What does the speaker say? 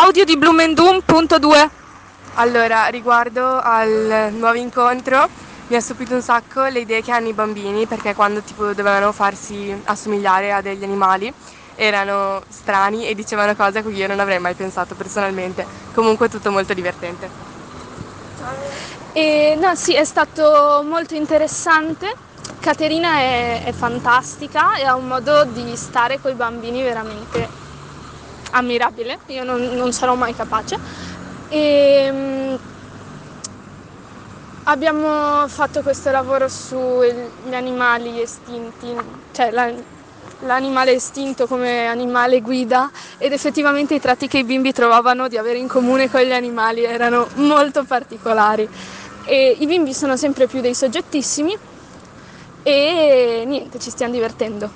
Audio di Blumendoom.2 Allora, riguardo al nuovo incontro, mi ha stupito un sacco le idee che hanno i bambini, perché quando tipo dovevano farsi assomigliare a degli animali erano strani e dicevano cose a cui io non avrei mai pensato personalmente. Comunque tutto molto divertente. E, no, sì, è stato molto interessante. Caterina è, è fantastica e ha un modo di stare con i bambini veramente ammirabile. Io non, non sarò mai capace. E, mm, abbiamo fatto questo lavoro sugli animali estinti, cioè la- l'animale estinto come animale guida ed effettivamente i tratti che i bimbi trovavano di avere in comune con gli animali erano molto particolari. E I bimbi sono sempre più dei soggettissimi e niente, ci stiamo divertendo.